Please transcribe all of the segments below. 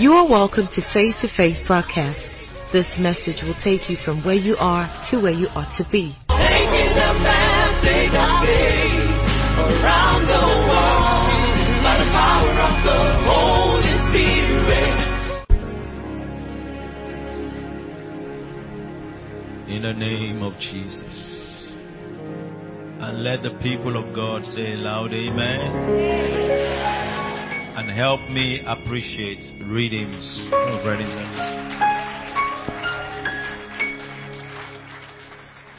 You are welcome to Face to Face broadcast. This message will take you from where you are to where you ought to be. Taking the message of faith around the world by the power of the Holy Spirit. In the name of Jesus. And let the people of God say loud amen. And help me appreciate readings of Renaissance.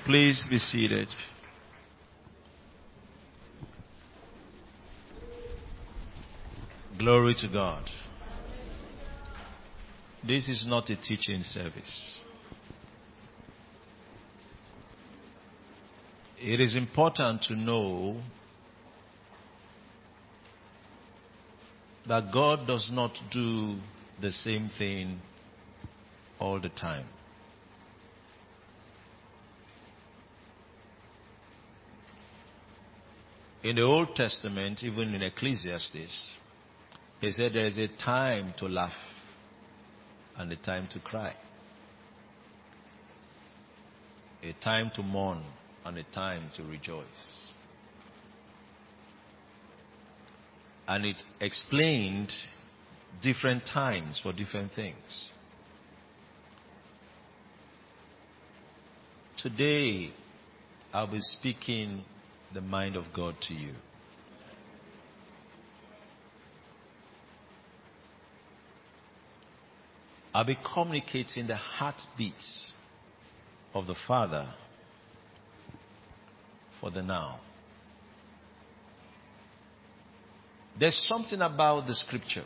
Please be seated. Glory to God. This is not a teaching service. It is important to know that God does not do the same thing all the time. In the Old Testament, even in Ecclesiastes, he said there is a time to laugh and a time to cry, a time to mourn and a time to rejoice. And it explained different times for different things. Today, I'll be speaking the mind of God to you. I'll be communicating the heartbeats of the Father for the now. There's something about the scripture.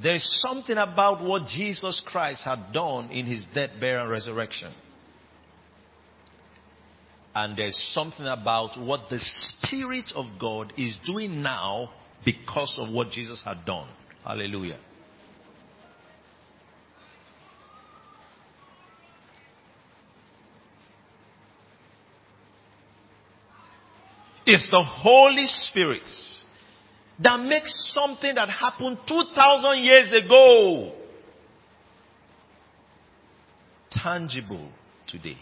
There's something about what Jesus Christ had done in his death, burial, and resurrection. And there's something about what the Spirit of God is doing now because of what Jesus had done. Hallelujah. It's the Holy Spirit that makes something that happened 2,000 years ago tangible today,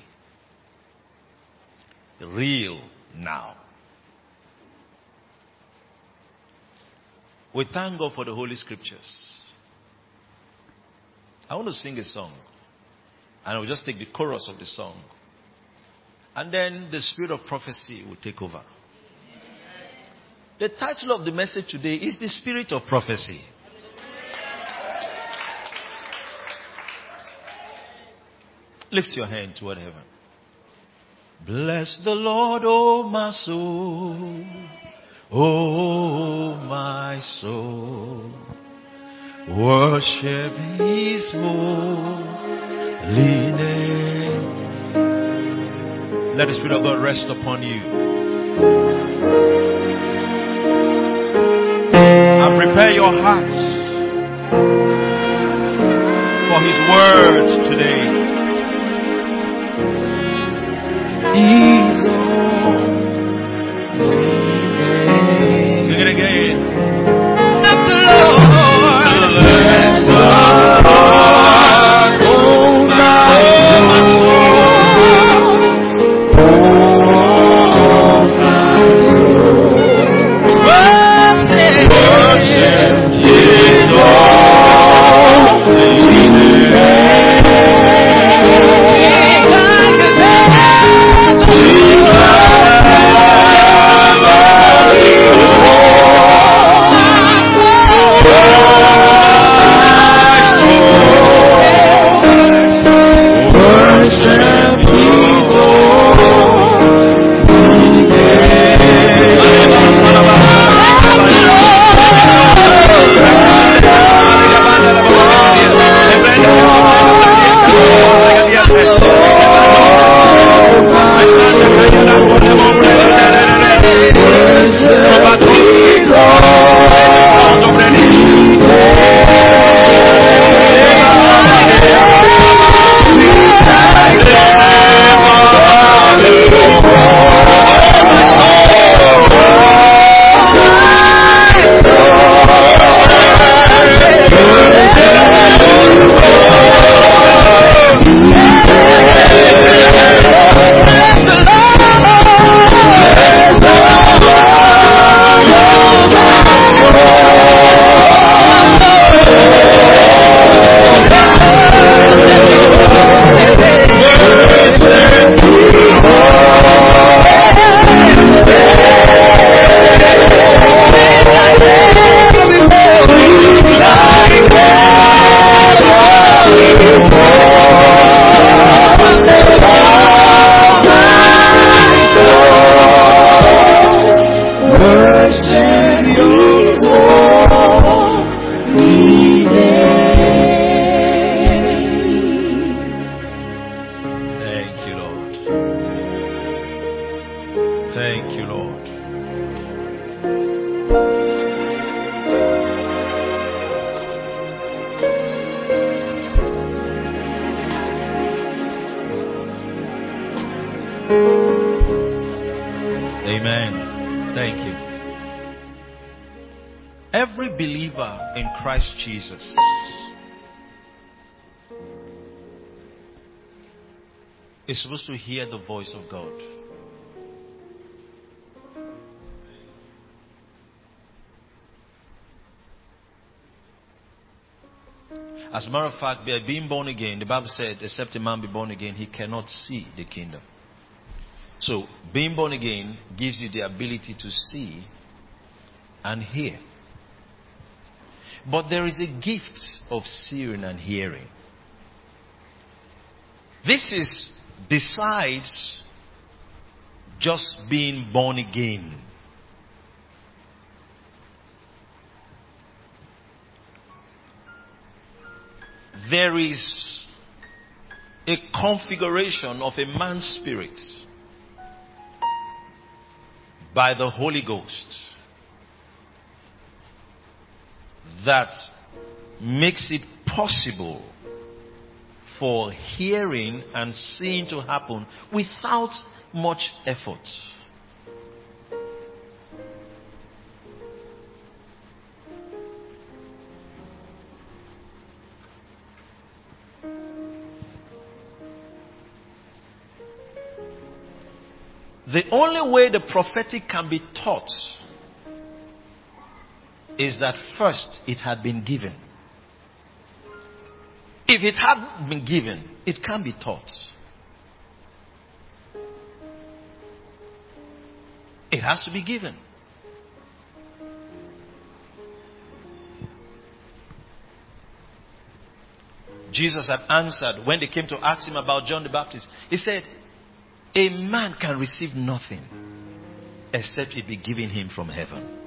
real now. We thank God for the Holy Scriptures. I want to sing a song, and I'll just take the chorus of the song, and then the spirit of prophecy will take over. The title of the message today is The Spirit of Prophecy. Lift your hand toward heaven. Bless the Lord, O my soul, O my soul. Worship His holy name. Let the Spirit of God rest upon you. Prepare your hearts for His word today. In Christ Jesus is supposed to hear the voice of God. As a matter of fact, by being born again, the Bible said, except a man be born again, he cannot see the kingdom. So, being born again gives you the ability to see and hear. But there is a gift of seeing and hearing. This is besides just being born again. There is a configuration of a man's spirit by the Holy Ghost that makes it possible for hearing and seeing to happen without much effort. The only way the prophetic can be taught is that first it had been given. If it hadn't been given, it can't be taught. It has to be given. Jesus had answered when they came to ask him about John the Baptist. He said, A man can receive nothing except it be given him from heaven.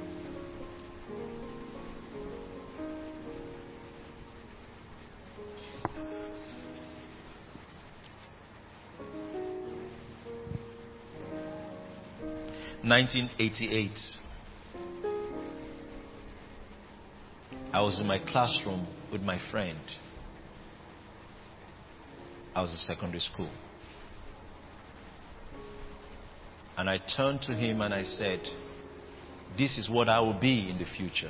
Nineteen eighty eight. I was in my classroom with my friend. I was in secondary school. And I turned to him and I said, This is what I will be in the future.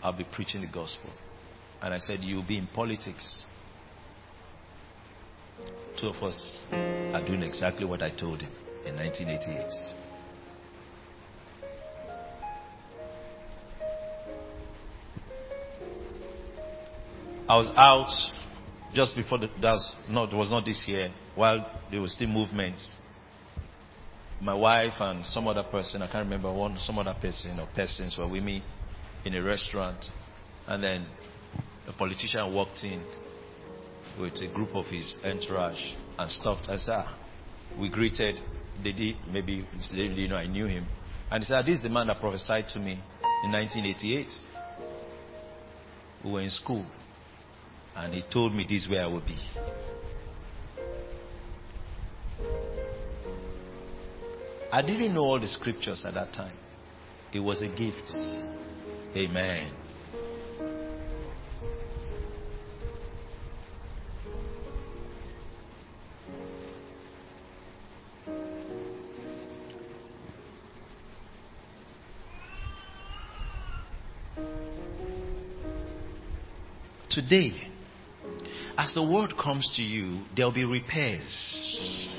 I'll be preaching the gospel. And I said, You'll be in politics. Two of us are doing exactly what I told him in 1988. I was out just before the, that's not, it was not this year, while there was still movements. My wife and some other person, I can't remember one, some other person or persons were with me in a restaurant, and then a politician walked in with a group of his entourage and stopped. us. ah, we greeted. They did, maybe didn't know I knew him. And he said, ah, This is the man that prophesied to me in 1988. We were in school. And he told me this is where I would be. I didn't know all the scriptures at that time. It was a gift. Amen. Today, as the word comes to you, there'll be repairs.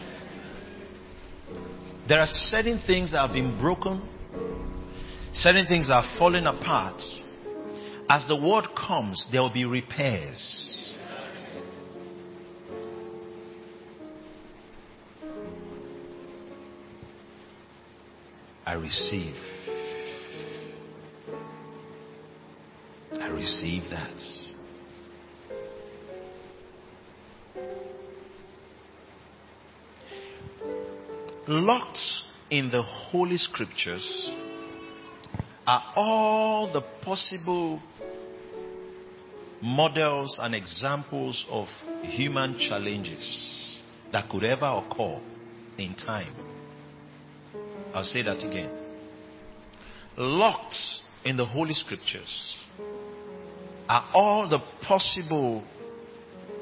There are certain things that have been broken, certain things that are falling apart. As the word comes, there will be repairs. I receive. I receive that. Locked in the Holy Scriptures are all the possible models and examples of human challenges that could ever occur in time. I'll say that again. Locked in the Holy Scriptures are all the possible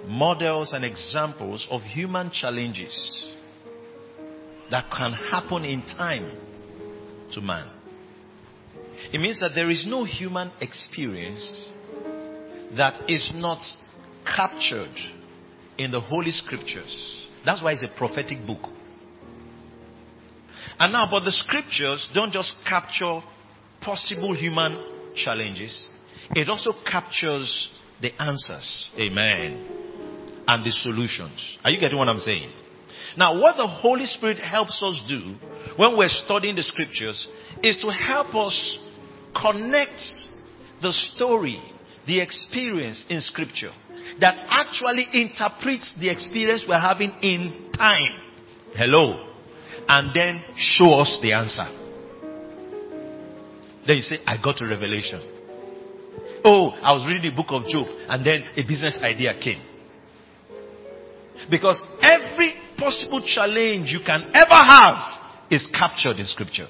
models and examples of human challenges that can happen in time to man. It means that there is no human experience that is not captured in the Holy Scriptures. That's why it's a prophetic book. And now, but the Scriptures don't just capture possible human challenges, it also captures the answers. Amen. And the solutions. Are you getting what I'm saying? Now, what the Holy Spirit helps us do when we're studying the scriptures is to help us connect the story, the experience in scripture that actually interprets the experience we're having in time. Hello. And then show us the answer. Then you say, I got a revelation. Oh, I was reading the book of Job and then a business idea came. Because every possible challenge you can ever have is captured in scripture.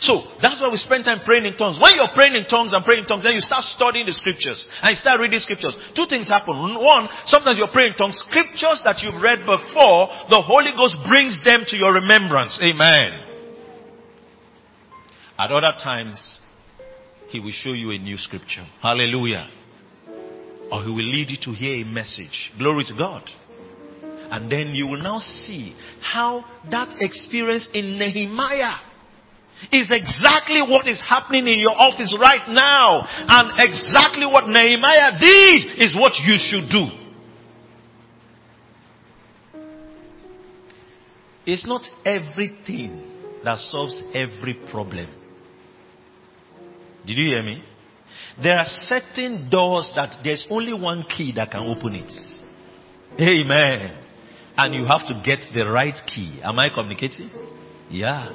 So that's why we spend time praying in tongues. When you're praying in tongues and praying in tongues, then you start studying the scriptures and you start reading scriptures. Two things happen. One, sometimes you're praying in tongues, scriptures that you've read before, the Holy Ghost brings them to your remembrance. Amen. At other times, He will show you a new scripture. Hallelujah. Or He will lead you to hear a message. Glory to God. And then you will now see how that experience in Nehemiah is exactly what is happening in your office right now. And exactly what Nehemiah did is what you should do. It's not everything that solves every problem. Did you hear me? There are certain doors that there's only one key that can open it. Amen. And you have to get the right key. Am I communicating? Yeah.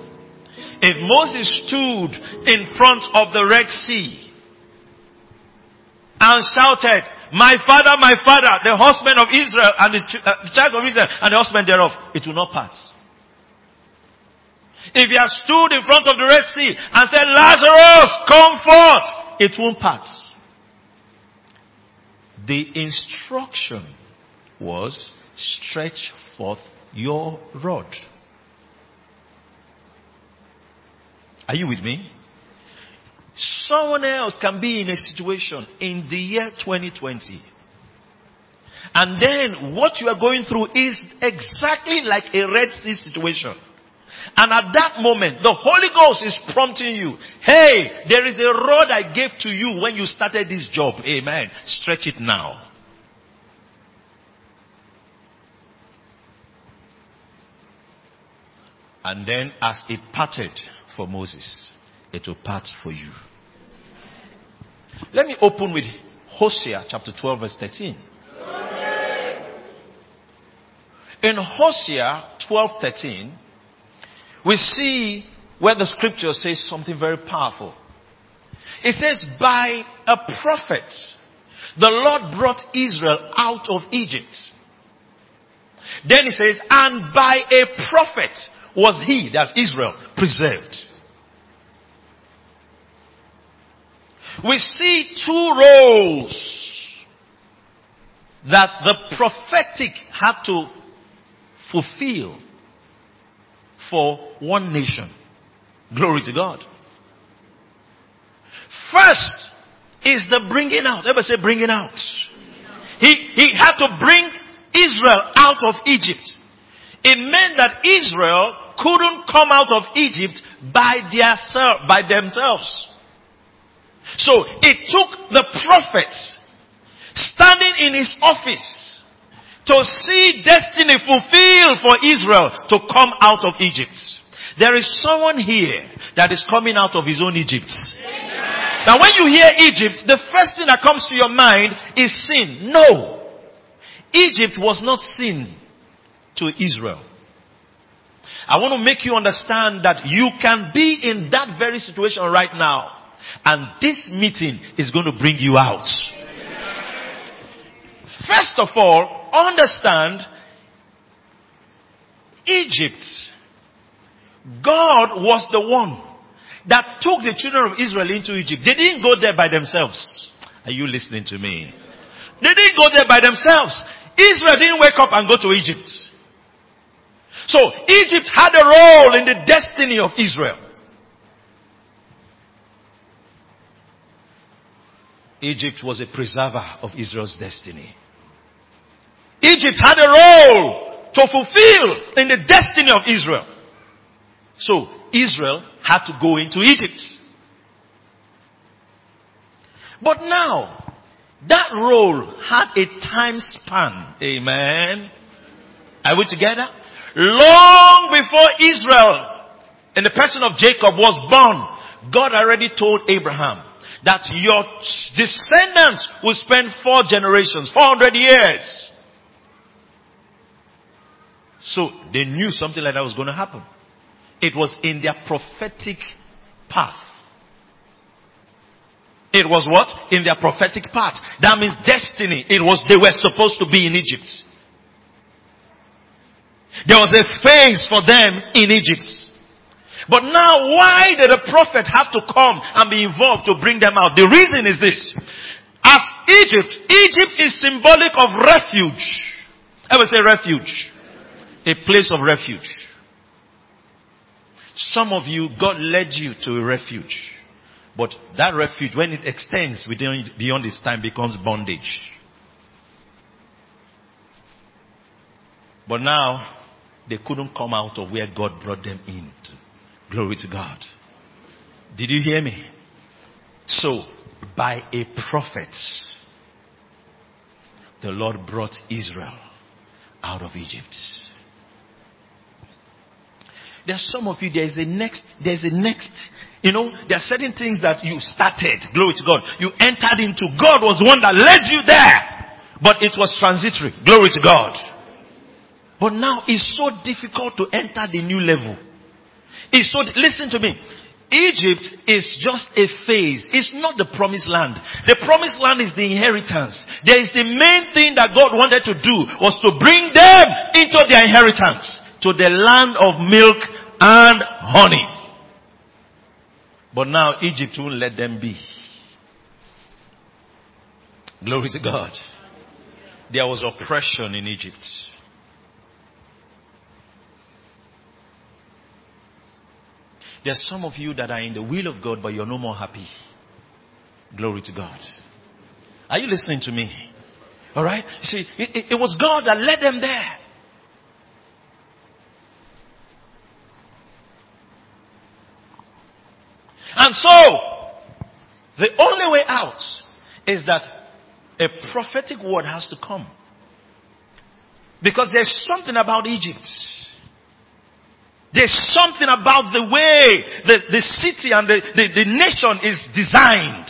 If Moses stood in front of the Red Sea and shouted, my father, my father, the husband of Israel and the, uh, the child of Israel and the husband thereof, it will not pass. If he has stood in front of the Red Sea and said, Lazarus, come forth, it won't pass. The instruction was stretch forth your rod. Are you with me? Someone else can be in a situation in the year 2020. And then what you are going through is exactly like a Red Sea situation. And at that moment, the Holy Ghost is prompting you, hey, there is a rod I gave to you when you started this job. Amen. Stretch it now. And then as it parted for Moses, it will part for you. Let me open with Hosea chapter 12 verse 13. In Hosea 12:13, we see where the scripture says something very powerful. It says, by a prophet, the Lord brought Israel out of Egypt. Then he says, and by a prophet was he, that's Israel, preserved. We see two roles that the prophetic had to fulfill for one nation. Glory to God. First is the bringing out. Everybody say bringing out. He, he had to bring Israel out of Egypt. It meant that Israel couldn't come out of Egypt by, their, by themselves. So it took the prophets standing in his office to see destiny fulfilled for Israel to come out of Egypt. There is someone here that is coming out of his own Egypt. Now when you hear Egypt, the first thing that comes to your mind is sin. No. Egypt was not sin to Israel. I want to make you understand that you can be in that very situation right now. And this meeting is going to bring you out. First of all, understand Egypt. God was the one that took the children of Israel into Egypt. They didn't go there by themselves. Are you listening to me? They didn't go there by themselves. Israel didn't wake up and go to Egypt. So Egypt had a role in the destiny of Israel. Egypt was a preserver of Israel's destiny. Egypt had a role to fulfill in the destiny of Israel. So Israel had to go into Egypt. But now, that role had a time span. Amen. Are we together? Long before Israel, in the person of Jacob was born, God already told Abraham that your descendants will spend four generations, 400 years. So they knew something like that was going to happen. It was in their prophetic path. It was what? In their prophetic part. That means destiny. It was, they were supposed to be in Egypt. There was a phase for them in Egypt. But now why did a prophet have to come and be involved to bring them out? The reason is this. As Egypt, Egypt is symbolic of refuge. Ever say refuge? A place of refuge. Some of you, God led you to a refuge. But that refuge, when it extends within, beyond its time, becomes bondage. But now, they couldn't come out of where God brought them in. Glory to God. Did you hear me? So, by a prophet, the Lord brought Israel out of Egypt. There's some of you, there's a next, there's a next, you know, there are certain things that you started, glory to God. You entered into, God was the one that led you there. But it was transitory, glory to God. But now it's so difficult to enter the new level. It's so, listen to me. Egypt is just a phase. It's not the promised land. The promised land is the inheritance. There is the main thing that God wanted to do was to bring them into their inheritance to the land of milk and honey. But now Egypt won't let them be. Glory to God. There was oppression in Egypt. There's some of you that are in the will of God, but you're no more happy. Glory to God. Are you listening to me? Alright? You see, it, it, it was God that led them there. And so, the only way out is that a prophetic word has to come. Because there's something about Egypt. There's something about the way the, the city and the, the, the nation is designed.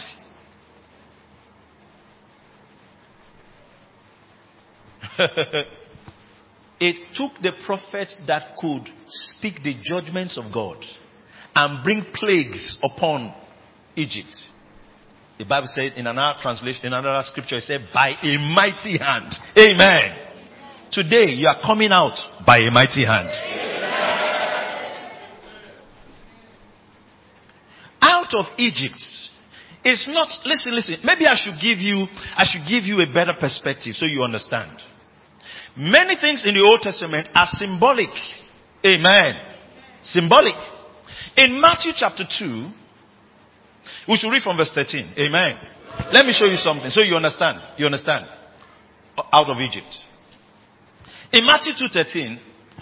it took the prophet that could speak the judgments of God and bring plagues upon Egypt. The Bible says in another translation, in another scripture, it said, by a mighty hand. Amen. Today, you are coming out by a mighty hand. Out of Egypt. It's not, listen, listen. Maybe I should give you, I should give you a better perspective so you understand. Many things in the Old Testament are symbolic. Amen. Symbolic. In Matthew chapter 2, we should read from verse 13. Amen. Let me show you something so you understand. You understand. Out of Egypt. In Matthew 2:13,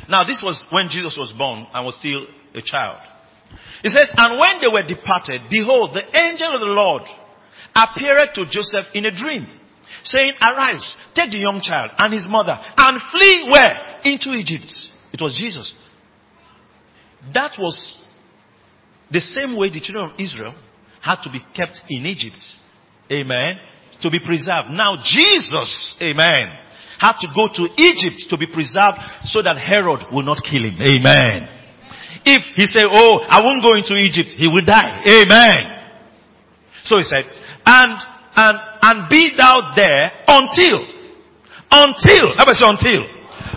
now this was when Jesus was born and was still a child. It says, And when they were departed, behold, the angel of the Lord appeared to Joseph in a dream, saying, Arise, take the young child and his mother, and flee where? Into Egypt. It was Jesus. That was the same way the children of Israel had to be kept in Egypt. Amen. To be preserved. Now Jesus, amen, had to go to Egypt to be preserved so that Herod will not kill him. Amen. If he said, oh, I won't go into Egypt, he will die. Amen. So he said, and, and, and be thou there until, until, about say until,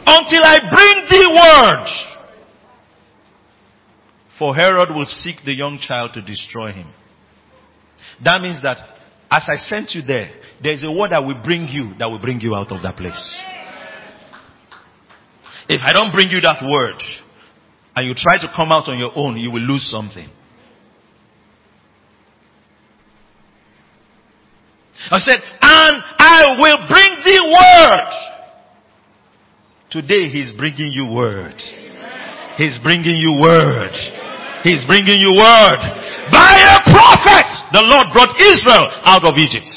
until I bring thee word. For Herod will seek the young child to destroy him. That means that as I sent you there, there's a word that will bring you, that will bring you out of that place. If I don't bring you that word, and you try to come out on your own, you will lose something. I said, and I will bring thee word. Today he's bringing you word. He's bringing you word. He's bringing you word. By a prophet, the Lord brought Israel out of Egypt.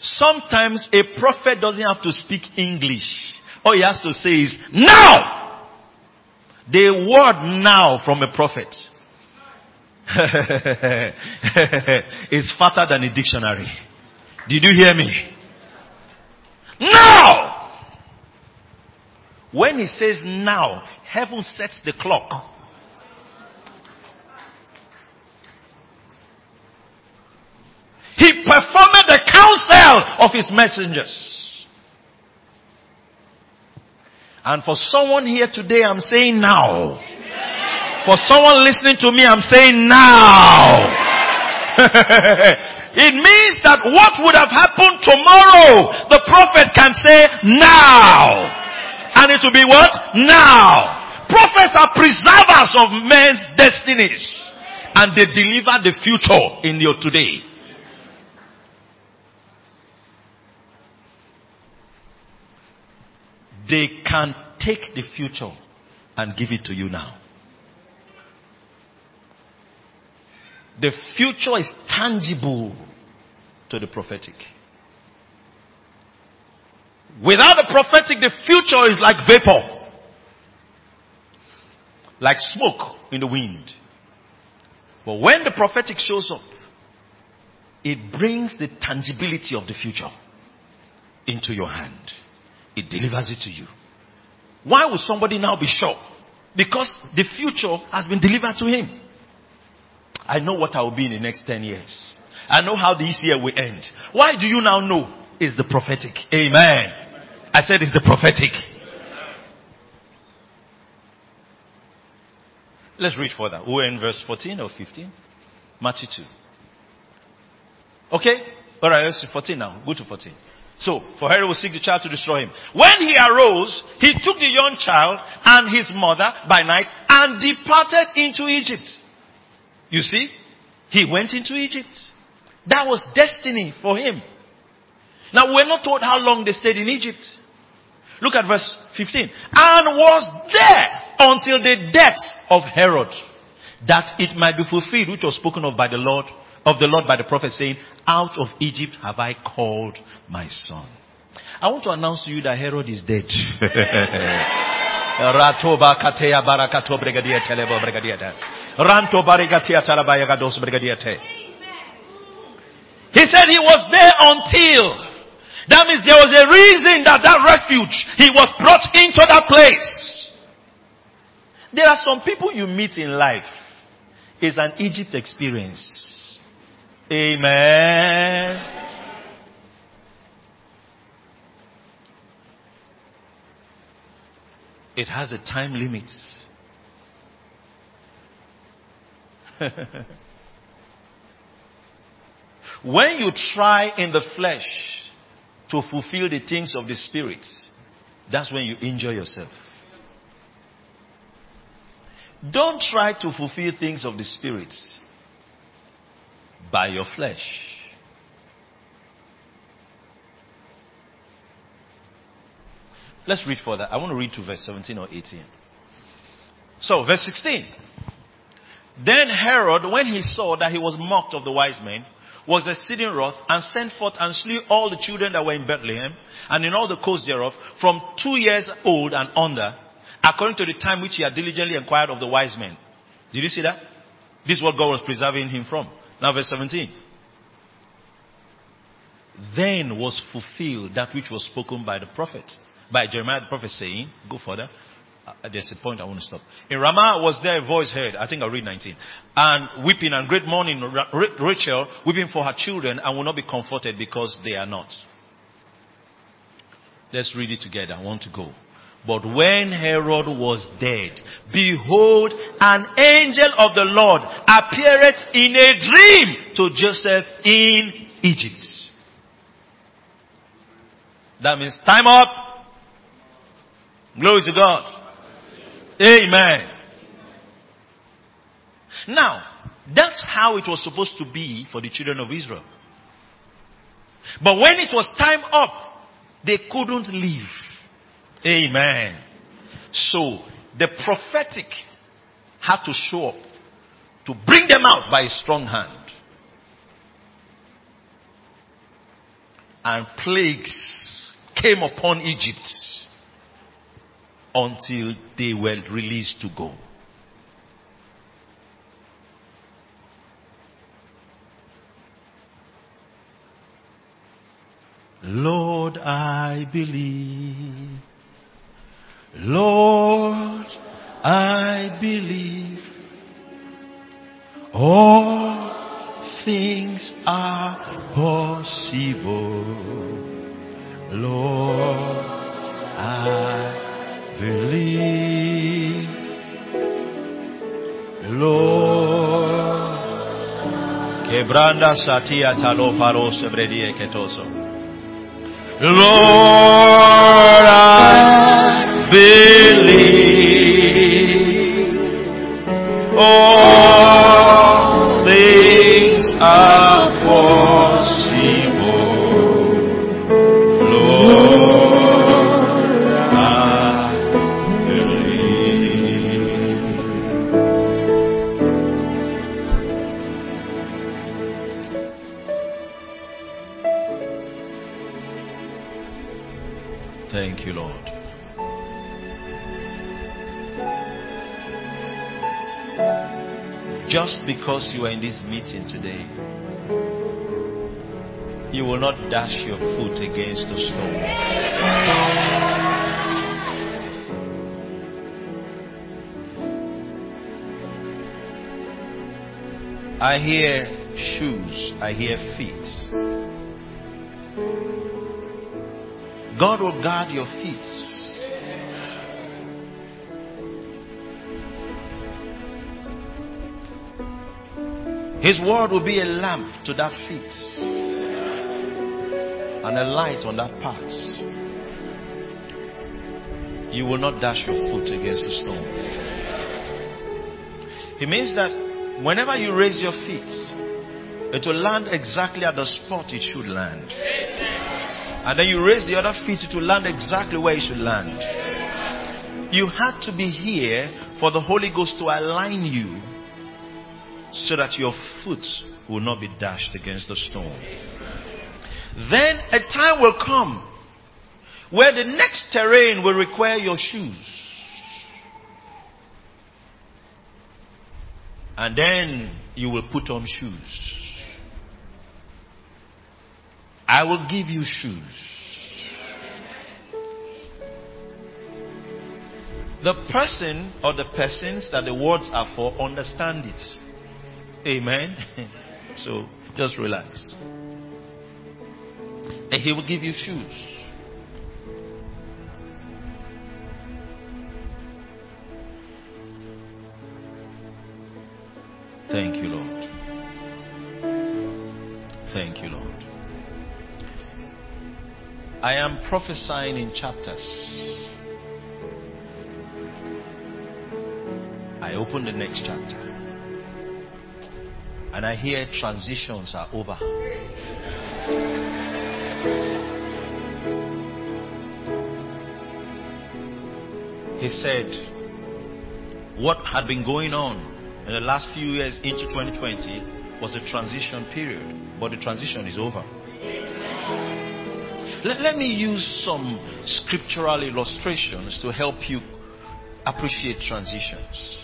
Sometimes a prophet doesn't have to speak English. All he has to say is, now! The word now from a prophet is fatter than a dictionary. Did you hear me? Now! When he says now, heaven sets the clock. He performed the counsel of his messengers. And for someone here today, I'm saying now. For someone listening to me, I'm saying now. it means that what would have happened tomorrow, the prophet can say now. And it will be what? Now. Prophets are preservers of men's destinies. And they deliver the future in your today. They can take the future and give it to you now. The future is tangible to the prophetic. Without the prophetic, the future is like vapor. Like smoke in the wind. But when the prophetic shows up, it brings the tangibility of the future into your hand. It delivers it to you. Why would somebody now be sure? Because the future has been delivered to him. I know what I will be in the next 10 years. I know how this year will end. Why do you now know? Is the prophetic. Amen. I said it's the prophetic. Let's read further. We're in verse 14 or 15. Matthew 2. Okay? Alright, let's see 14 now. Go to 14. So, for Herod will seek the child to destroy him. When he arose, he took the young child and his mother by night and departed into Egypt. You see? He went into Egypt. That was destiny for him. Now we're not told how long they stayed in Egypt. Look at verse 15. And was there until the death of Herod, that it might be fulfilled, which was spoken of by the Lord, of the Lord by the prophet saying, out of Egypt have I called my son. I want to announce to you that Herod is dead. Ratoba katea barakato brigadia telebo brigadiata. Ranto barigatia talabaya gados. He said he was there until. That means there was a reason that that refuge, he was brought into that place. There are some people you meet in life. It's an Egypt experience. Amen. It has a time limit. when you try in the flesh to fulfill the things of the spirit, that's when you injure yourself. Don't try to fulfill things of the spirit by your flesh. Let's read further. I want to read to verse 17 or 18. So, verse 16. Then Herod, when he saw that he was mocked of the wise men, was exceeding wroth, and sent forth and slew all the children that were in Bethlehem, and in all the coasts thereof, from two years old and under, according to the time which he had diligently inquired of the wise men. Did you see that? This is what God was preserving him from. Now verse 17. Then was fulfilled that which was spoken by the prophet by Jeremiah the prophet saying, go further. Uh, there's a point I want to stop. In Ramah was there a voice heard. I think I'll read 19. And weeping and great mourning, Rachel weeping for her children and will not be comforted because they are not. Let's read it together. I want to go. But when Herod was dead, behold, an angel of the Lord appeared in a dream to Joseph in Egypt. That means time up. Glory to God. Amen. Now, That's how it was supposed to be for the children of Israel. But when it was time up, they couldn't leave. Amen. So the prophetic had to show up to bring them out by a strong hand. And plagues came upon Egypt until they were released to go. Lord, I believe. Lord, I believe. All things are possible. Lord, I believe. Lord, quebranda satia talo paros ebredie ketoso. Lord, I believe meeting today, you will not dash your foot against the stone. I hear shoes, I hear feet. God will guard your feet. His word will be a lamp to that feet and a light on that path. You will not dash your foot against the stone. It means that whenever you raise your feet, it will land exactly at the spot it should land. And then you raise the other feet, it will land exactly where it should land. You had to be here for the Holy Ghost to align you so that your foot will not be dashed against the stone. Then a time will come where the next terrain will require your shoes. And then you will put on shoes. I will give you shoes. The person or the persons that the words are for understand it. Amen. so just relax. And he will give you shoes. Thank you, Lord. Thank you, Lord. I am prophesying in chapters. I open the next chapter. And I hear transitions are over. He said, what had been going on in the last few years into 2020 was a transition period, but the transition is over. Let, let me use some scriptural illustrations to help you appreciate transitions.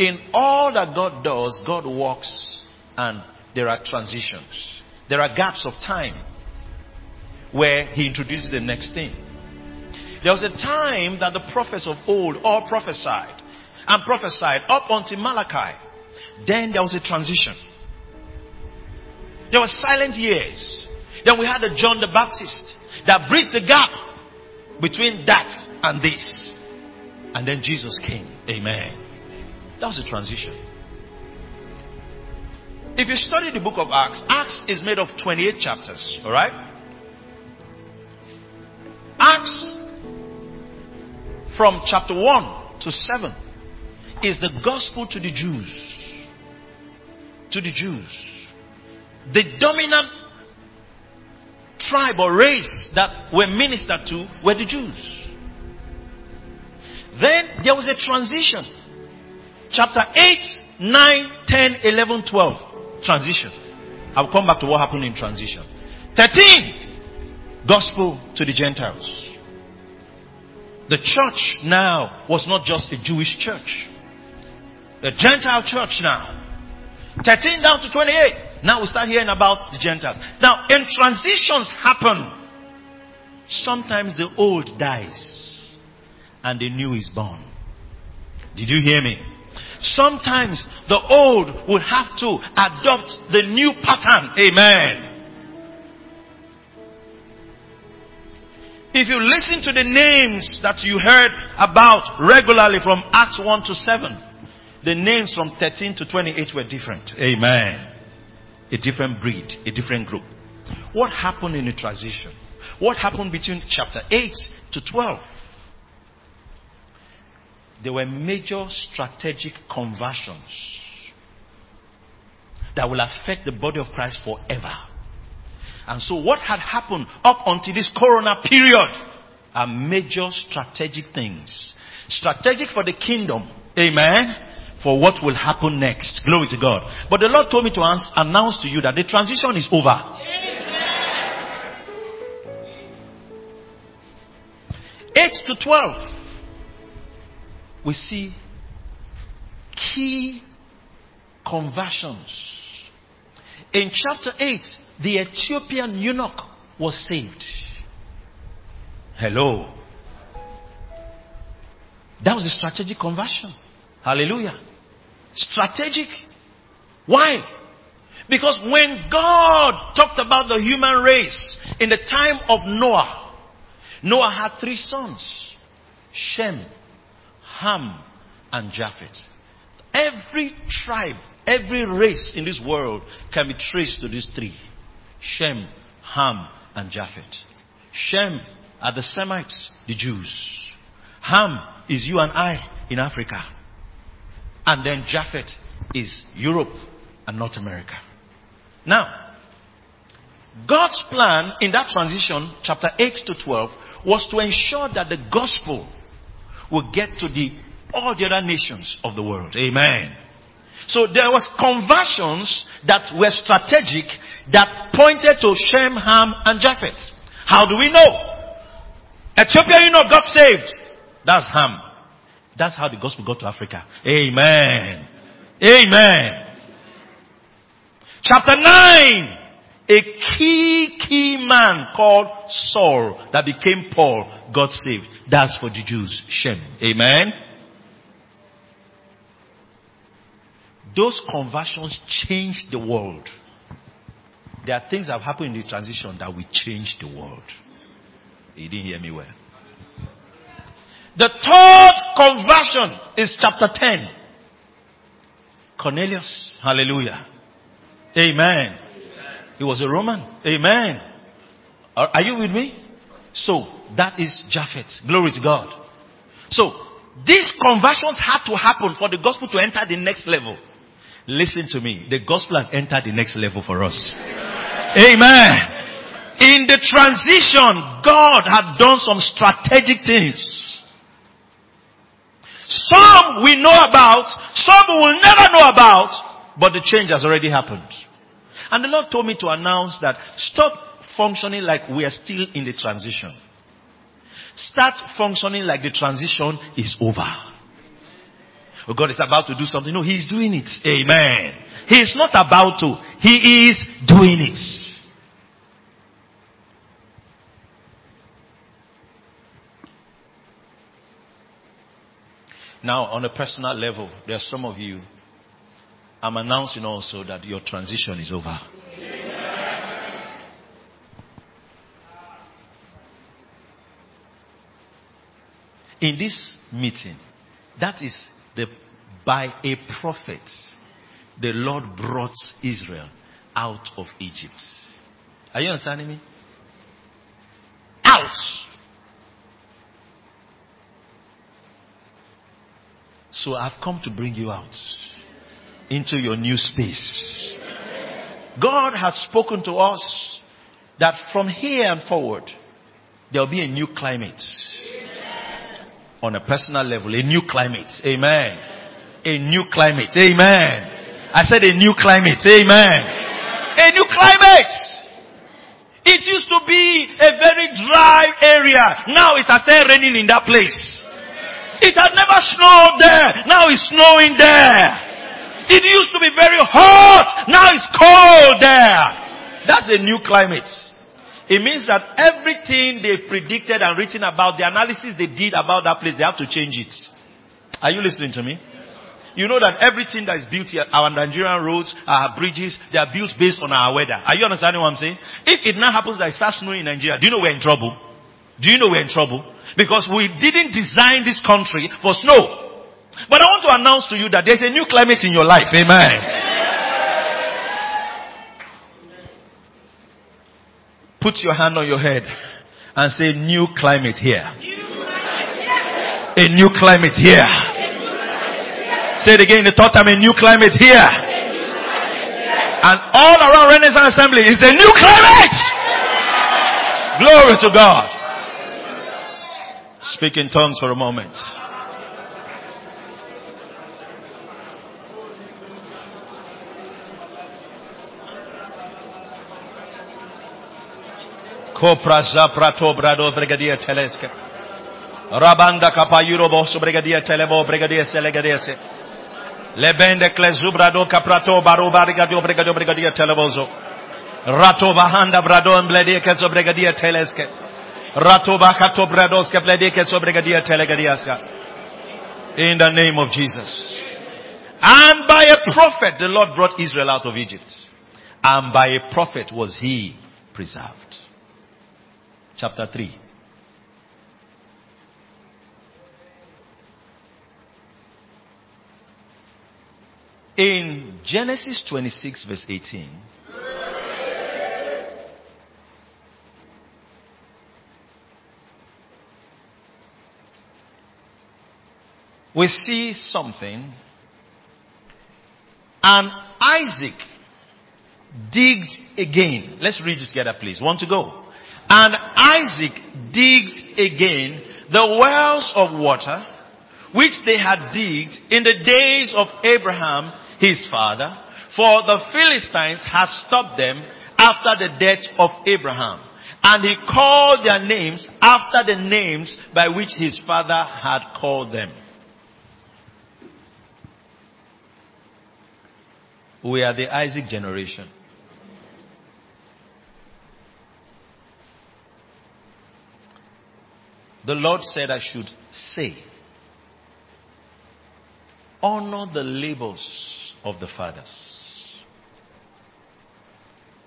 In all that God does, God walks and there are transitions. There are gaps of time where He introduces the next thing. There was a time that the prophets of old all prophesied and prophesied up until Malachi. Then there was a transition. There were silent years. Then we had the John the Baptist that bridged the gap between that and this. And then Jesus came. Amen. That was a transition. If you study the book of Acts, Acts is made of 28 chapters, alright? Acts from chapter 1 to 7 is the gospel to the Jews. to the Jews. The dominant tribe or race that were ministered to were the Jews. Then there was a transition. Chapter 8, 9, 10, 11, 12. Transition. I'll come back to what happened in transition. 13. Gospel to the Gentiles. The church now was not just a Jewish church. A Gentile church now. 13 down to 28. Now we start hearing about the Gentiles. Now, in transitions happen, sometimes the old dies and the new is born. Did you hear me? Sometimes the old will have to adopt the new pattern. Amen. If you listen to the names that you heard about regularly from Acts 1 to 7, the names from 13 to 28 were different. Amen. A different breed, a different group. What happened in the transition? What happened between chapter 8 to 12? There were major strategic conversions that will affect the body of Christ forever. And so, what had happened up until this corona period are major strategic things. Strategic for the kingdom. Amen for what will happen next. Glory to God. But the Lord told me to announce to you that the transition is over. Eight to twelve, we see key conversions. In chapter 8, the Ethiopian eunuch was saved. Hello. That was a strategic conversion. Hallelujah. Strategic. Why? Because when God talked about the human race in the time of Noah, Noah had three sons Shem, Ham, and Japheth. Every tribe, every race in this world can be traced to these three Shem, Ham, and Japheth. Shem are the Semites, the Jews. Ham is you and I in Africa. And then Japheth is Europe and North America. Now, God's plan in that transition, chapter 8 to 12, was to ensure that the gospel will get to the all the other nations of the world. Amen. So there was conversions that were strategic that pointed to Shem, Ham, and Japheth. How do we know? Ethiopia, you know, got saved. That's Ham. That's how the gospel got to Africa. Amen. Amen. Chapter 9. A key, key man called Saul that became Paul got saved. That's for the Jews. Shem. Amen. Those conversions changed the world. There are things that have happened in the transition that will change the world. You didn't hear me well. The third conversion is chapter 10. Cornelius. Hallelujah. Amen. He was a Roman. Amen. Are you with me? So, that is Japheth. Glory to God. So, these conversions had to happen for the gospel to enter the next level. Listen to me. The gospel has entered the next level for us. Amen. In the transition, God had done some strategic things. Some we know about, some we will never know about, but the change has already happened. And the Lord told me to announce that stop functioning like we are still in the transition. Start functioning like the transition is over. Oh, God is about to do something. No, He's doing it. Amen. He is not about to. He is doing it. Now, on a personal level, there are some of you. I'm announcing also that your transition is over. In this meeting, that is the by a prophet, the Lord brought Israel out of Egypt. Are you understanding me? Out So I've come to bring you out. into your new space. God has spoken to us that from here and forward, there'll be a new climate. On a personal level, a new climate. Amen. A new climate. Amen. I said a new climate. Amen. A new climate. It used to be a very dry area. Now it has started raining in that place. It had never snowed there. Now it's snowing there. It used to be very hot. Now it's cold there. That's a new climate. It means that everything they predicted and written about, the analysis they did about that place, they have to change it. Are you listening to me? You know that everything that is built here, our Nigerian roads, our bridges, they are built based on our weather. Are you understanding what I'm saying? If it now happens that it starts snowing in Nigeria, do you know we're in trouble? Do you know we're in trouble? Because we didn't design this country for snow. But I want to announce to you that there's a new climate in your life. Amen. Put your hand on your head and say, New climate here. A new climate here. Say it again the third time, a new climate here. And all around Renaissance Assembly is a new climate. Glory to God. Speak in tongues for a moment. Copraza prato brado brigadia teleske. Rabanda kapayuro bosso brigadia telebo brigadia selegadiese. Lebende klezubrado caprato baro brigadio brigadio brigadia telebozo. Rato bahanda brado embledie kezo brigadia teleske. Rato bakato bradoske bledie kezo brigadia telegadiaska. In the name of Jesus. And by a prophet the Lord brought Israel out of Egypt. And by a prophet was he preserved chapter 3. In Genesis 26 verse 18, we see something and Isaac digged again. Let's read it together please. Want to go? And Isaac digged again the wells of water which they had digged in the days of Abraham his father, for the Philistines had stopped them after the death of Abraham. And he called their names after the names by which his father had called them. We are the Isaac generation. The Lord said I should say, honor the labors of the fathers.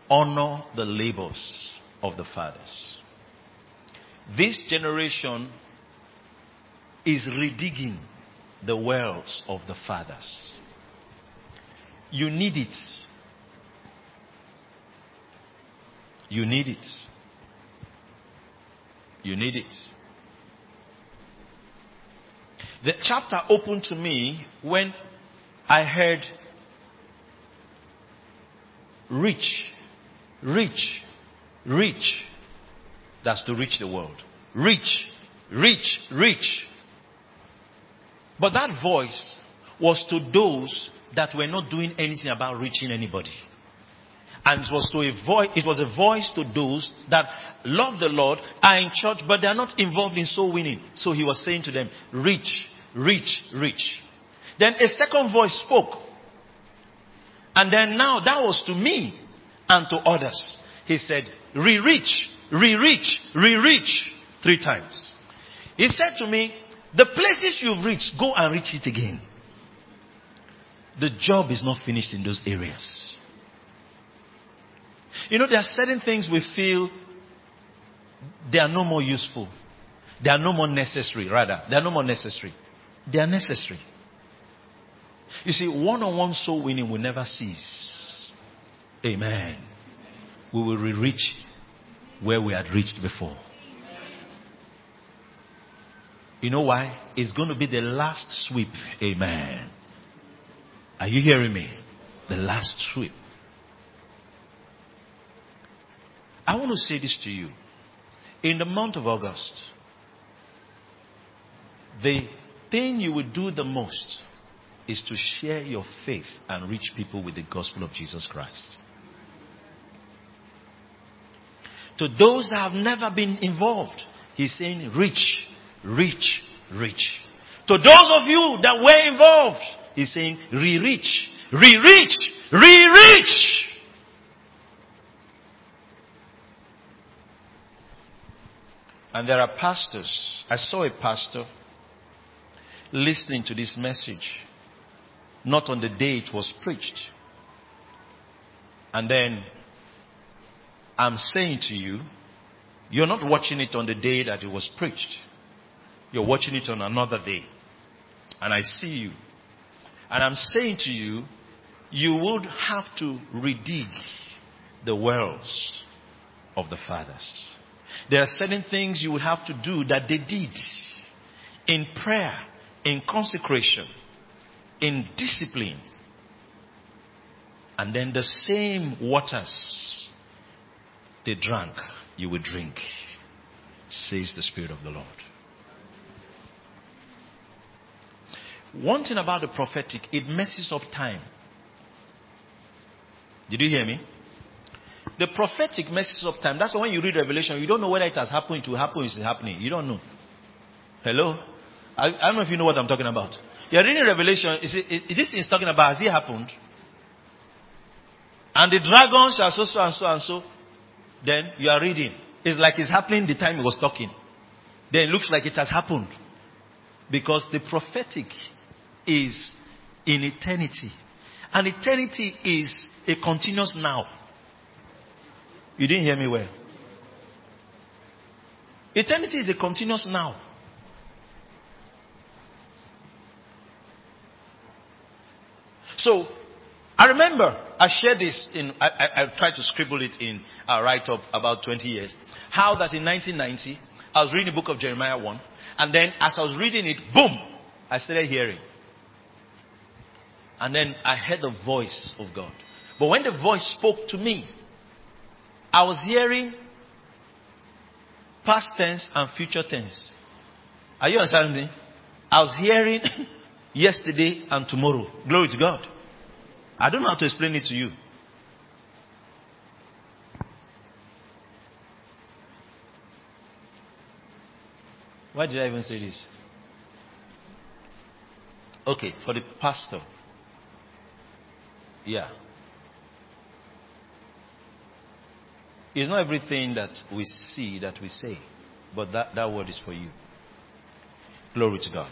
Honor the labors of the fathers. This generation is redigging the wells of the fathers. You need it. You need it. You need it. The chapter opened to me when I heard reach, reach, reach. That's to reach the world. Reach, reach, reach. But that voice was to those that were not doing anything about reaching anybody. And it was to a voice, it was a voice to those that love the Lord, are in church, but they are not involved in soul winning. So he was saying to them, reach, Reach, reach. Then a second voice spoke. And then now that was to me and to others. He said, re-reach, re-reach, re-reach three times. He said to me, the places you've reached, go and reach it again. The job is not finished in those areas. You know, there are certain things we feel they are no more useful. They are no more necessary, rather. They are no more necessary. They are necessary. You see, one on one soul winning will never cease. Amen. We will reach where we had reached before. You know why? It's going to be the last sweep. Amen. Are you hearing me? The last sweep. I want to say this to you. In the month of August, the thing you will do the most is to share your faith and reach people with the gospel of Jesus Christ. To those that have never been involved, he's saying, reach, reach, reach. To those of you that were involved, he's saying, re-reach, re-reach, re-reach. And there are pastors. I saw a pastor listening to this message, not on the day it was preached. And then I'm saying to you, you're not watching it on the day that it was preached. You're watching it on another day. And I see you. And I'm saying to you, you would have to redig the wells of the fathers. There are certain things you would have to do that they did in prayer, in consecration, in discipline. And then the same waters they drank, you will drink, says the Spirit of the Lord. One thing about the prophetic, it messes up time. Did you hear me? The prophetic messes up time. That's why when you read Revelation, you don't know whether it has happened, it will happen, it's happening. You don't know. Hello? I, I don't know if you know what I'm talking about. You're reading Revelation, is, it, is this is talking about, has it happened? And the dragon shall so, so, and so, and so. Then you are reading. It's like it's happening the time he was talking. Then it looks like it has happened. Because the prophetic is in eternity. And eternity is a continuous now. You didn't hear me well. Eternity is a continuous now. So, I remember I shared this in, I, I, I tried to scribble it in uh, a write up about 20 years. How that in 1990, I was reading the book of Jeremiah 1, and then as I was reading it, boom, I started hearing. And then I heard the voice of God. But when the voice spoke to me, I was hearing past tense and future tense. Are you understanding me? I was hearing yesterday and tomorrow. Glory to God. I don't know how to explain it to you. Why did I even say this? Okay, for the pastor. Yeah. It's not everything that we see that we say, but that, that word is for you. Glory to God.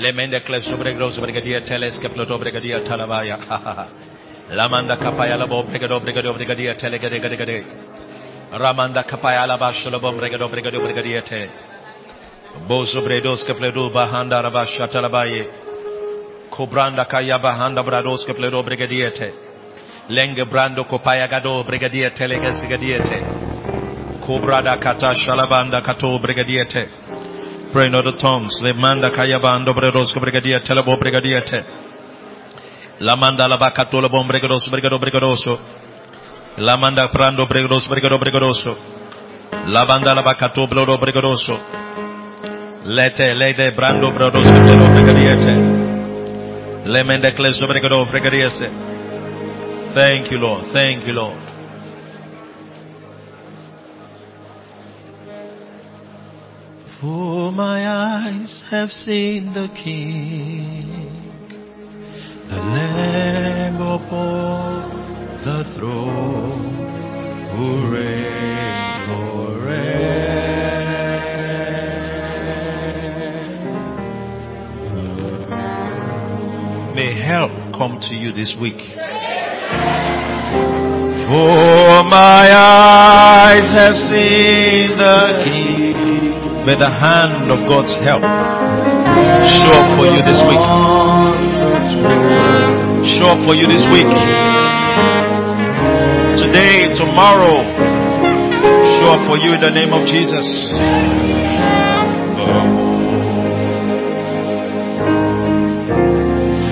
Lemende kles sobre gros teles caploto brigadia talavaya. La manda capaya la bo brigado brigado brigadia telegade gade gade. Ramanda kapaya laba bashala bom brigado brigado brigadia te. Bo sobre dos capledo bahanda rabasha talabaye. Kubranda kaya bahanda brados capledo brigadia te. Lenge brando copaya gado brigadia telegasigadia te. Kubrada kata shalabanda kato brigadia te. Pray in other tongues. Lemanda kaya bando bredos ke brigadiete lebo brigadiete. Lamanda laba kato lebo brigados brigado brigadoso. Lamanda prando brigados brigado brigadoso. Lavanda laba kato blodo brigadoso. Lete, lede, brando, brodo, skeptero, brigadiete. Lemende, kleso, brigado, brigadiese. Thank you, Lord. Thank you, Lord. For my eyes have seen the King, the Lamb upon the throne, who reigns forever. May help come to you this week. For my eyes have seen the King. May the hand of God's help show up for you this week. Show up for you this week. Today, tomorrow, show up for you in the name of Jesus.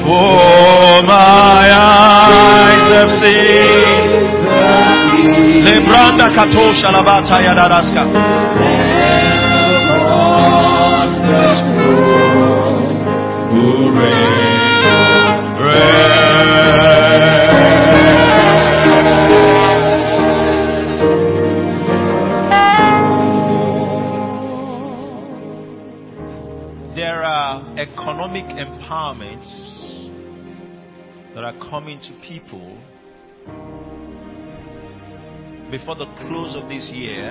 For my eyes have seen Lebranda katosha labata yadaraska. People before the close of this year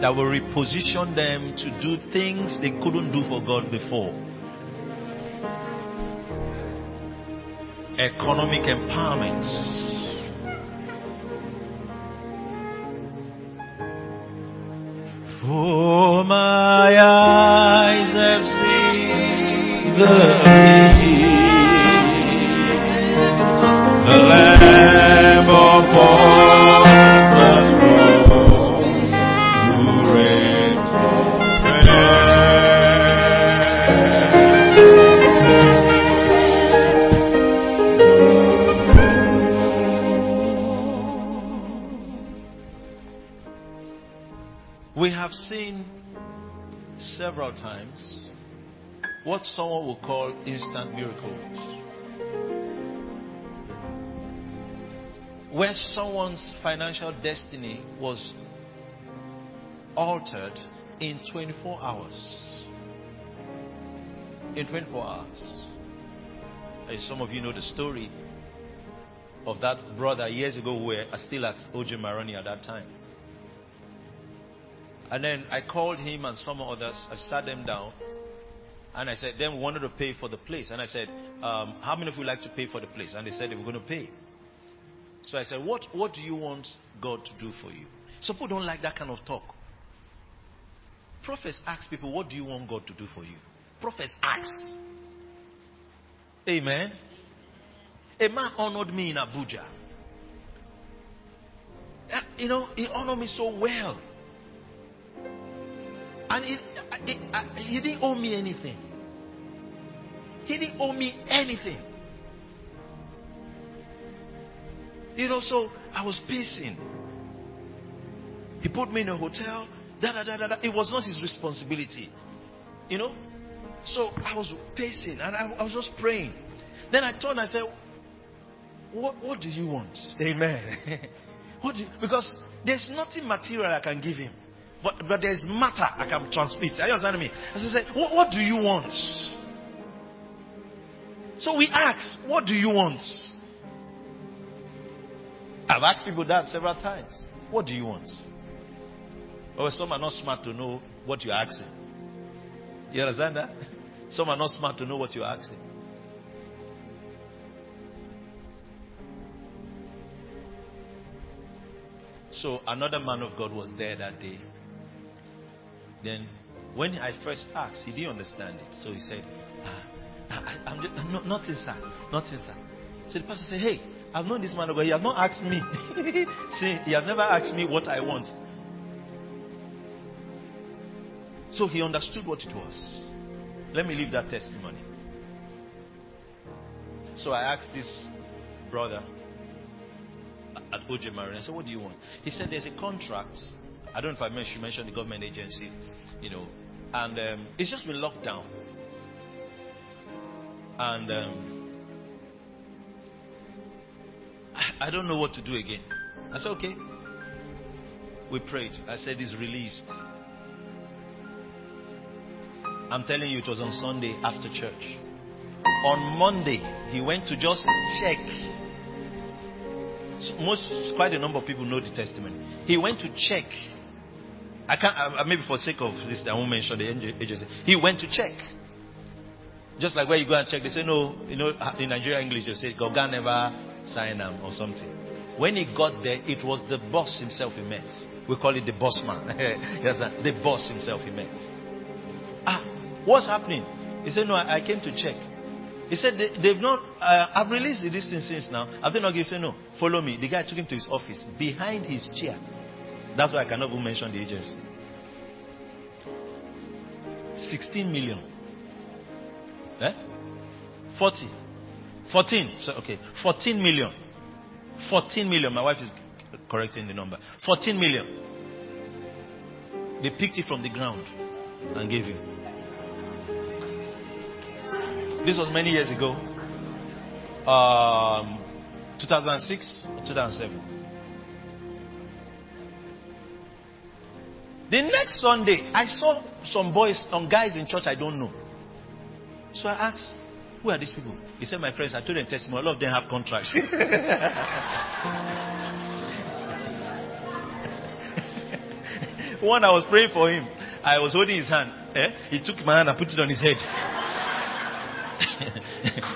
that will reposition them to do things they couldn't do for God before. Economic empowerment. For my eyes have seen the someone will call instant miracles. Where someone's financial destiny was altered in 24 hours. In 24 hours. And some of you know the story of that brother years ago who were still at OJ Maroni at that time. And then I called him and some others. I sat them down. And I said, then we wanted to pay for the place. And I said, um, how many of you like to pay for the place? And they said they were going to pay. So I said, what, what do you want God to do for you? Some people don't like that kind of talk. Prophets ask people, what do you want God to do for you? Prophets ask. Amen. A man honored me in Abuja. You know, he honored me so well. And it, uh, he didn't owe me anything. He didn't owe me anything. You know, so I was pacing. He put me in a hotel. Da, da, da, da, da. It was not his responsibility. You know? So I was pacing and I, I was just praying. Then I turned and I said, What, what do you want? Amen. what you, because there's nothing material I can give him. But, but there's matter I can transmit. Are you understanding me? I said, what, what do you want? So we asked, What do you want? I've asked people that several times. What do you want? Or some are not smart to know what you're asking. You understand that? Some are not smart to know what you're asking. So another man of God was there that day. Then, when I first asked, he didn't understand it. So he said, ah, I, am just, no, nothing, sir. Nothing, sir. So the pastor said, Hey, I've known this man God. He has not asked me. See, he has never asked me what I want. So he understood what it was. Let me leave that testimony. So I asked this brother at OJ Marine, I said, What do you want? He said, There's a contract. I don't know if I mentioned, mentioned the government agency, you know, and um, it's just been locked down. And um, I, don't know what to do again. I said, Okay. We prayed. I said, It's released. I'm telling you, it was on Sunday after church. On Monday, he went to just check. Most, quite a number of people know the testimony. He went to check. I can't, uh, maybe for sake of this, I won't mention the agency. He went to check. Just like where you go and check, they say no. You know, in Nigeria English, they say Goga never sign them or something. When he got there, it was the boss himself he met. We call it the boss man. yes, the boss himself he met. Ah, what's happening? He said, No, I, I came to check. He said, they, have not, uh, I've released this thing since now. Have they not given? He said, No, follow me. The guy took him to his office, behind his chair. That's why I cannot even mention the agency. 16 million. Eh? 40. 14. So, okay. 14 million. 14 million. My wife is correcting the number. 14 million. They picked it from the ground and gave him. This was many years ago. Um, 2006 or 2007. The next Sunday, I saw some boys, some guys in church I don't know. So I asked, who are these people? He said, my friends, I told them testimony. All of them have contracts. One, I was praying for him. I was holding his hand. Eh? He took my hand and put it on his head.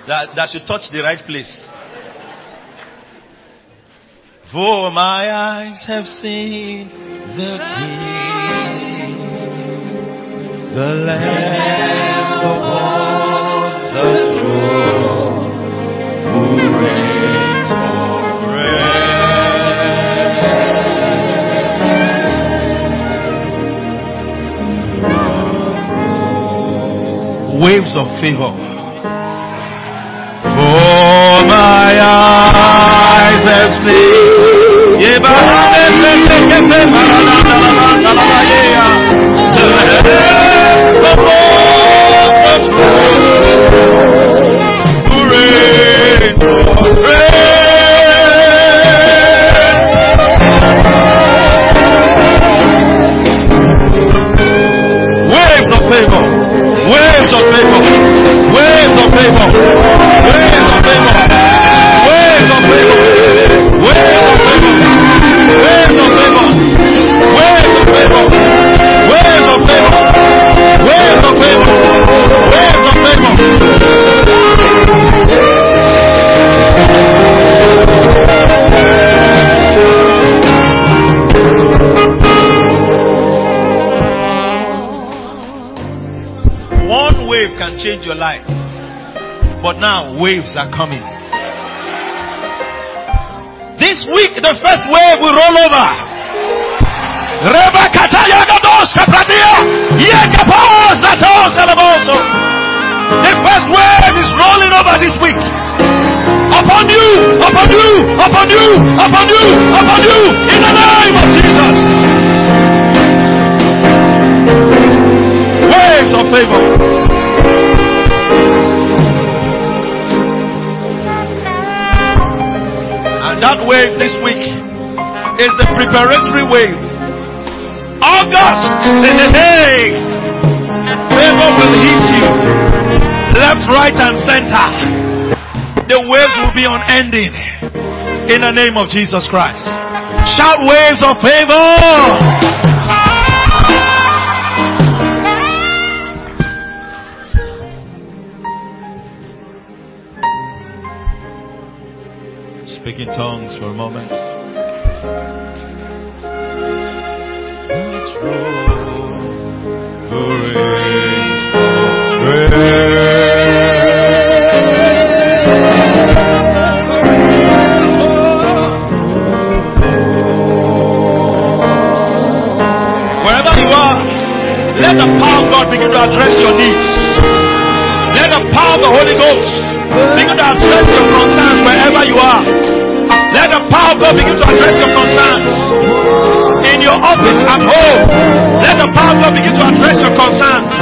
that, that should touch the right place. For my eyes have seen the King, the Lamb upon the who reigns forever. Waves of favor my eyes have seen. Waves of favor, waves of favor, waves of favor, waves are coming. This week, the first wave will roll over. The first wave is rolling over this week. Upon you, upon you, upon you, upon you, upon you, in the name of Jesus. Waves of favor. That wave this week is the preparatory wave. August, in the hey, favor will hit you left, right, and center. The waves will be unending in the name of Jesus Christ. Shout waves of favor. Speak in tongues for a moment. Wherever you are, let the power of God begin to address your needs. Let the power of the Holy Ghost begin to address your concerns power of God begin to address your concerns. In your office, at home. Let the power of God begin to address your concerns.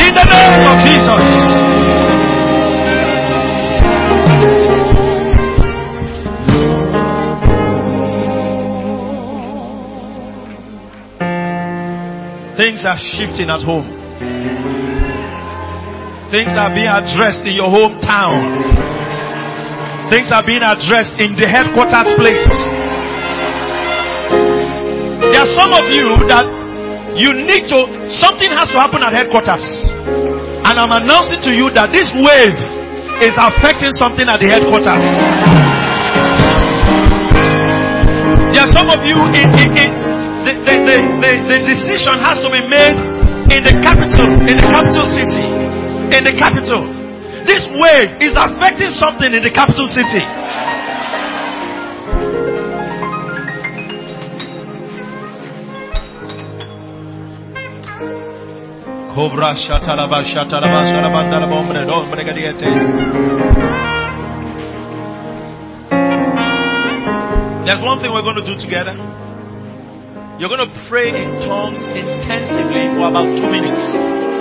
In the name of Jesus. Things are shifting at home. Things are being addressed in your hometown. Things are being addressed in the headquarters place. There are some of you that you need to, something has to happen at headquarters. And I'm announcing to you that this wave is affecting something at the headquarters. There are some of you, in, the, the, the, the, the decision has to be made in the capital, in the capital city, in the capital. This wave is affecting something in the capital city. Cobra shatalaba shatalaba. There's one thing we're going to do together. You're going to pray in tongues intensively for about two minutes.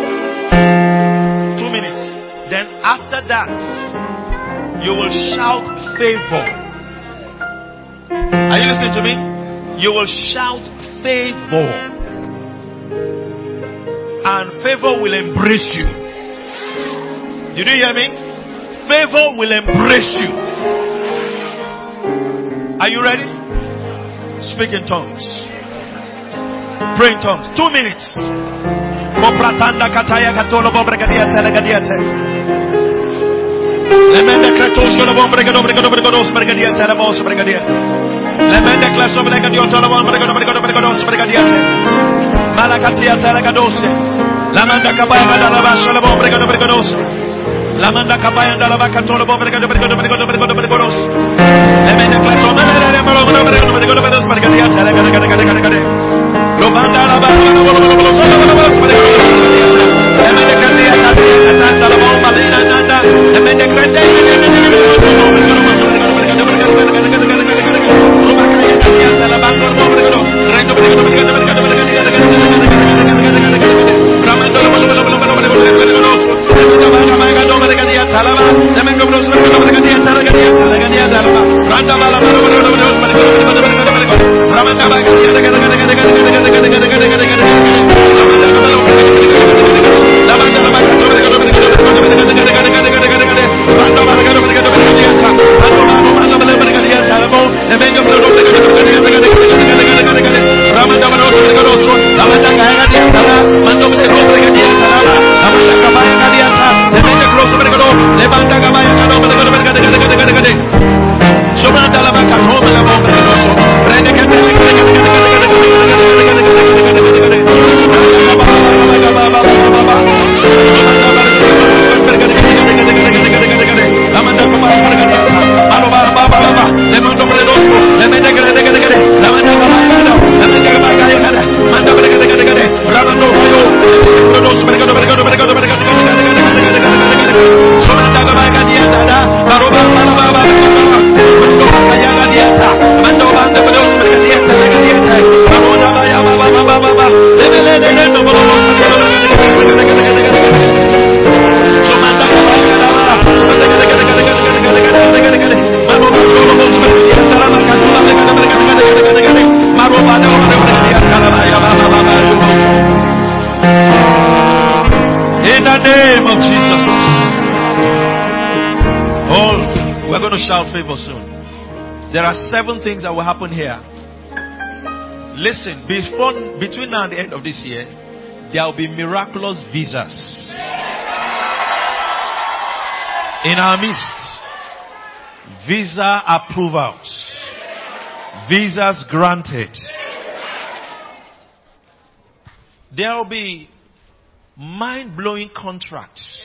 After that, you will shout favor. Are you listening to me? You will shout favor and favor will embrace you. Did you hear me? Favor will embrace you. Are you ready? Speak in tongues. Pray in tongues. Two minutes. Lemende kratos yo Lamanda la. Lamanda la. Lemende Lemende kretia We're going to shout favor soon. There are seven things that will happen here. Listen, before, between now and the end of this year, there will be miraculous visas in our midst. Visa approvals, visas granted. There will be mind blowing contracts.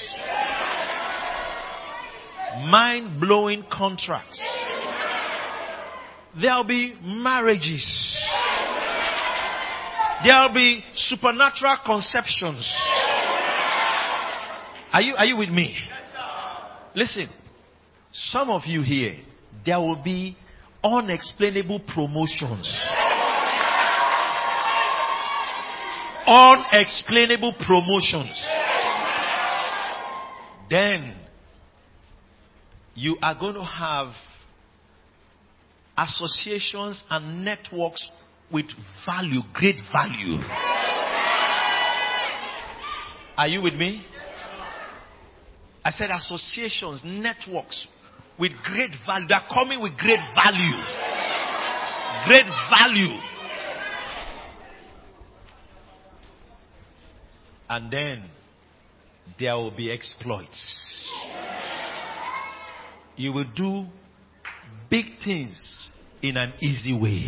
Mind blowing contracts. There'll be marriages. There'll be supernatural conceptions. Are you, are you with me? Listen, some of you here, there will be unexplainable promotions. Unexplainable promotions. Then you are going to have associations and networks with value, great value. Are you with me? I said associations, networks with great value. They are coming with great value. Great value. And then there will be exploits. You will do big things in an easy way.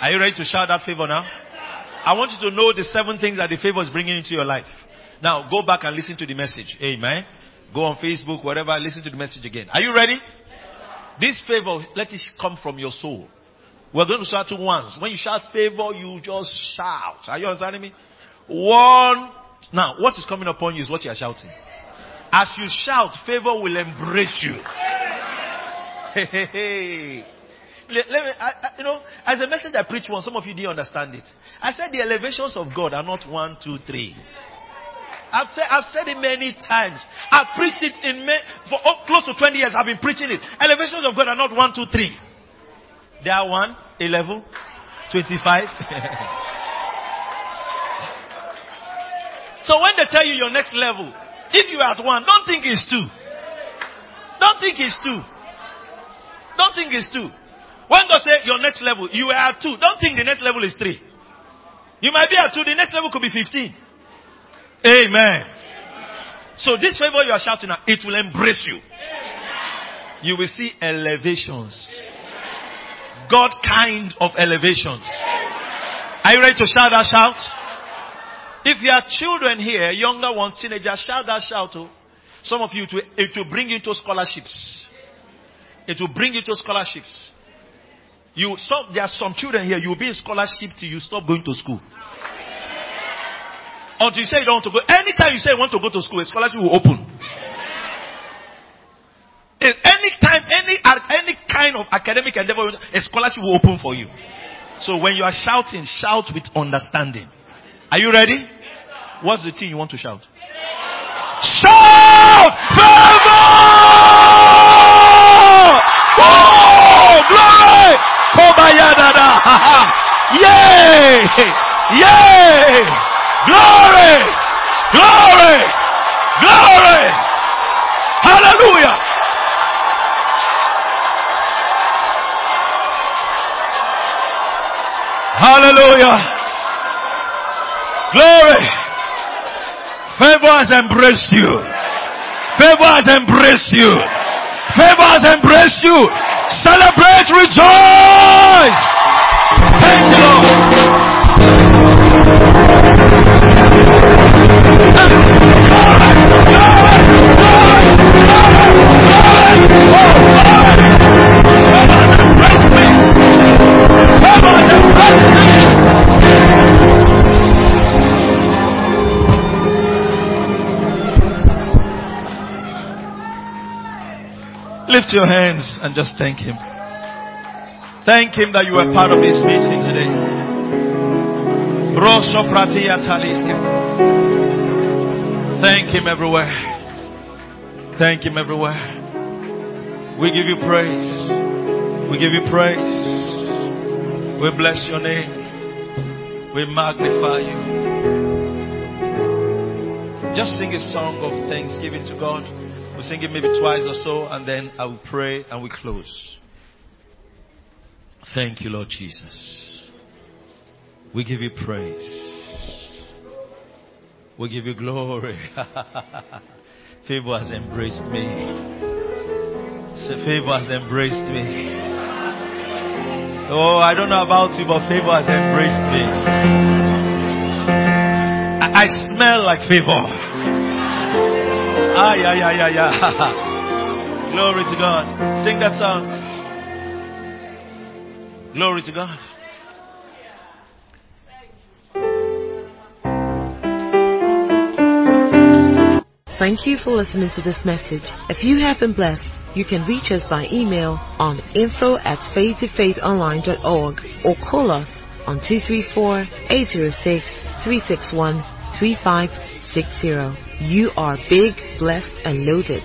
Are you ready to shout that favor now? I want you to know the seven things that the favor is bringing into your life. Now go back and listen to the message. Amen. Go on Facebook, whatever, listen to the message again. Are you ready? This favor, let it come from your soul. We're going to shout it once. When you shout favor, you just shout. Are you understanding me? One. Now, what is coming upon you is what you are shouting. As you shout, favor will embrace you. Hey, hey, hey. Let, me, I, I, you know, as a message I preached once, some of you didn't understand it. I said the elevations of God are not one, two, three. I've said, I've said it many times. I've preached it in for oh, close to 20 years. I've been preaching it. Elevations of God are not one, two, three. They are one, 11, 25. so when they tell you your next level, if you are at one, don't think it's two. Don't think it's two. Don't think it's two. When God say your next level, you are at two. Don't think the next level is three. You might be at two, the next level could be 15. Amen. So this favor you are shouting at, it will embrace you. You will see elevations. God kind of elevations. Are you ready to shout that shout? If you have children here, younger ones, teenagers, shout that shout. Oh. Some of you, it will, it will bring you to scholarships. It will bring you to scholarships. You stop, there are some children here, you will be in scholarship till you stop going to school. Until you say you don't want to go. Anytime you say you want to go to school, a scholarship will open. Anytime, any, any kind of academic endeavor, a scholarship will open for you. So when you are shouting, shout with understanding. Are you ready? What's the thing you want to shout? Shout! Favor! Oh, glory! Kobayadada! Yay! Yay! Glory! Glory! Glory! Hallelujah! Hallelujah! Glory! Favor has embraced you. Favor has embraced you. Favor has embraced you. Celebrate, rejoice. Your hands and just thank Him. Thank Him that you were part of this meeting today. Thank Him everywhere. Thank Him everywhere. We give you praise. We give you praise. We bless your name. We magnify you. Just sing a song of thanksgiving to God. We'll sing it maybe twice or so, and then I will pray and we close. Thank you, Lord Jesus. We give you praise. We give you glory. favor has embraced me. Say, favor has embraced me. Oh, I don't know about you, but favor has embraced me. I, I smell like favor. Ah, yeah, yeah, yeah, yeah. Glory to God. Sing that song. Glory to God. Thank you for listening to this message. If you have been blessed, you can reach us by email on info at faith2faithonline.org or call us on 234-806-361-3560. You are big, blessed, and loaded.